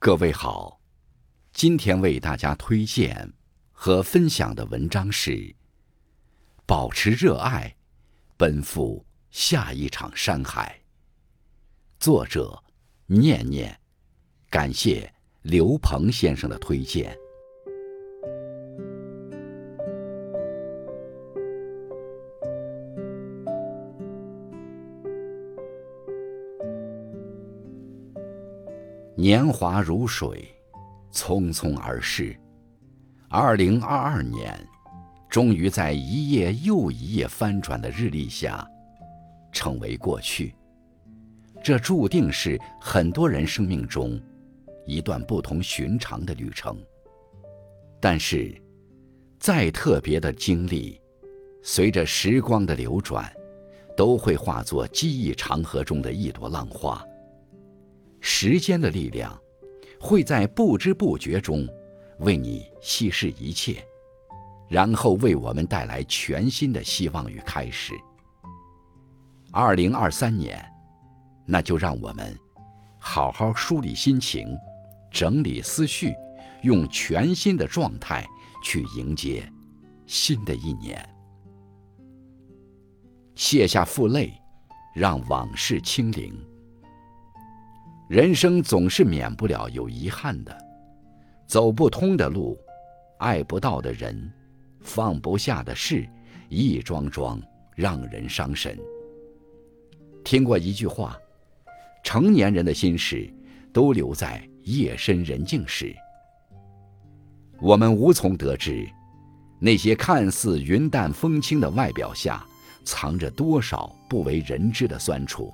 各位好，今天为大家推荐和分享的文章是《保持热爱，奔赴下一场山海》。作者念念，感谢刘鹏先生的推荐。年华如水，匆匆而逝。二零二二年，终于在一页又一页翻转的日历下，成为过去。这注定是很多人生命中一段不同寻常的旅程。但是，再特别的经历，随着时光的流转，都会化作记忆长河中的一朵浪花。时间的力量，会在不知不觉中为你稀释一切，然后为我们带来全新的希望与开始。二零二三年，那就让我们好好梳理心情，整理思绪，用全新的状态去迎接新的一年。卸下负累，让往事清零。人生总是免不了有遗憾的，走不通的路，爱不到的人，放不下的事，一桩桩让人伤神。听过一句话：成年人的心事，都留在夜深人静时。我们无从得知，那些看似云淡风轻的外表下，藏着多少不为人知的酸楚。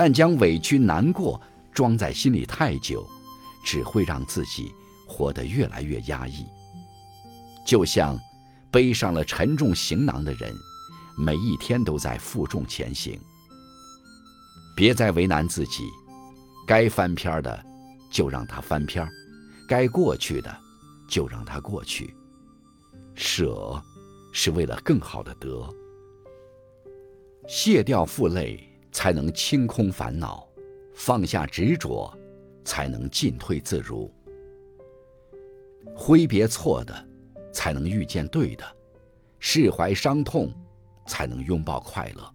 但将委屈难过装在心里太久，只会让自己活得越来越压抑。就像背上了沉重行囊的人，每一天都在负重前行。别再为难自己，该翻篇的就让它翻篇，该过去的就让它过去。舍，是为了更好的得。卸掉负累。才能清空烦恼，放下执着，才能进退自如。挥别错的，才能遇见对的；释怀伤痛，才能拥抱快乐。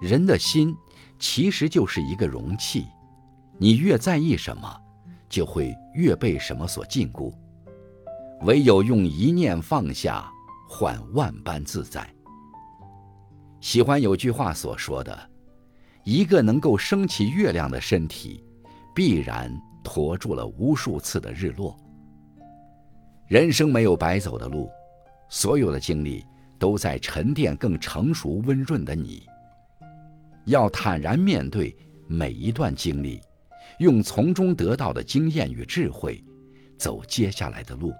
人的心其实就是一个容器，你越在意什么，就会越被什么所禁锢。唯有用一念放下，换万般自在。喜欢有句话所说的：“一个能够升起月亮的身体，必然驮住了无数次的日落。”人生没有白走的路，所有的经历都在沉淀更成熟温润的你。要坦然面对每一段经历，用从中得到的经验与智慧，走接下来的路。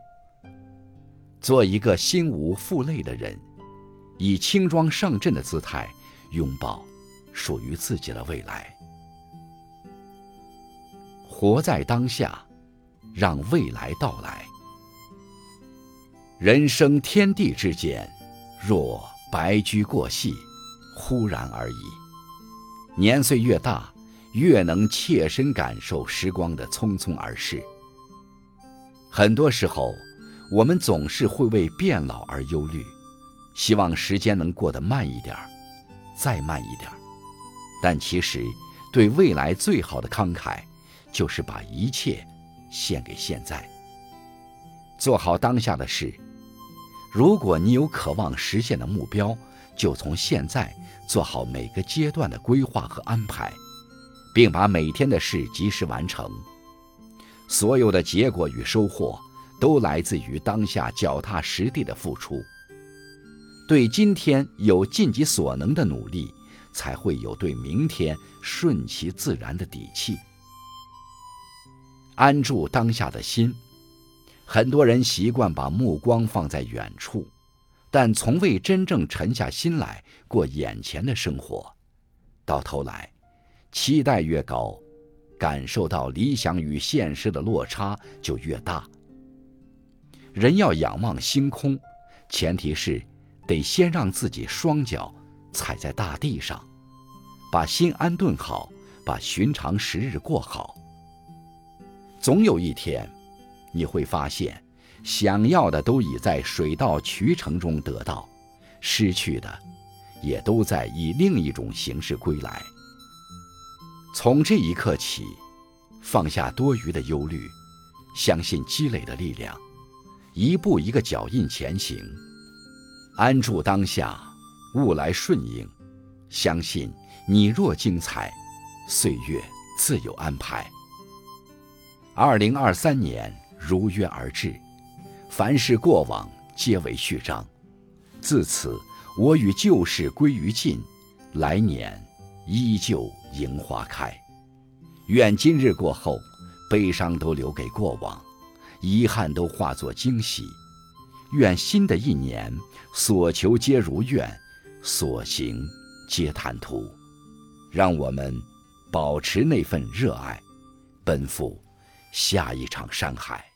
做一个心无负累的人。以轻装上阵的姿态，拥抱属于自己的未来。活在当下，让未来到来。人生天地之间，若白驹过隙，忽然而已。年岁越大，越能切身感受时光的匆匆而逝。很多时候，我们总是会为变老而忧虑。希望时间能过得慢一点儿，再慢一点儿。但其实，对未来最好的慷慨，就是把一切献给现在，做好当下的事。如果你有渴望实现的目标，就从现在做好每个阶段的规划和安排，并把每天的事及时完成。所有的结果与收获，都来自于当下脚踏实地的付出。对今天有尽己所能的努力，才会有对明天顺其自然的底气。安住当下的心，很多人习惯把目光放在远处，但从未真正沉下心来过眼前的生活。到头来，期待越高，感受到理想与现实的落差就越大。人要仰望星空，前提是。得先让自己双脚踩在大地上，把心安顿好，把寻常时日过好，总有一天，你会发现，想要的都已在水到渠成中得到，失去的，也都在以另一种形式归来。从这一刻起，放下多余的忧虑，相信积累的力量，一步一个脚印前行，安住当下，物来顺应，相信你若精彩，岁月自有安排。二零二三年如约而至，凡事过往皆为序章。自此，我与旧事归于尽，来年依旧迎花开。愿今日过后，悲伤都留给过往，遗憾都化作惊喜。愿新的一年，所求皆如愿，所行皆坦途。让我们保持那份热爱，奔赴。下一场山海。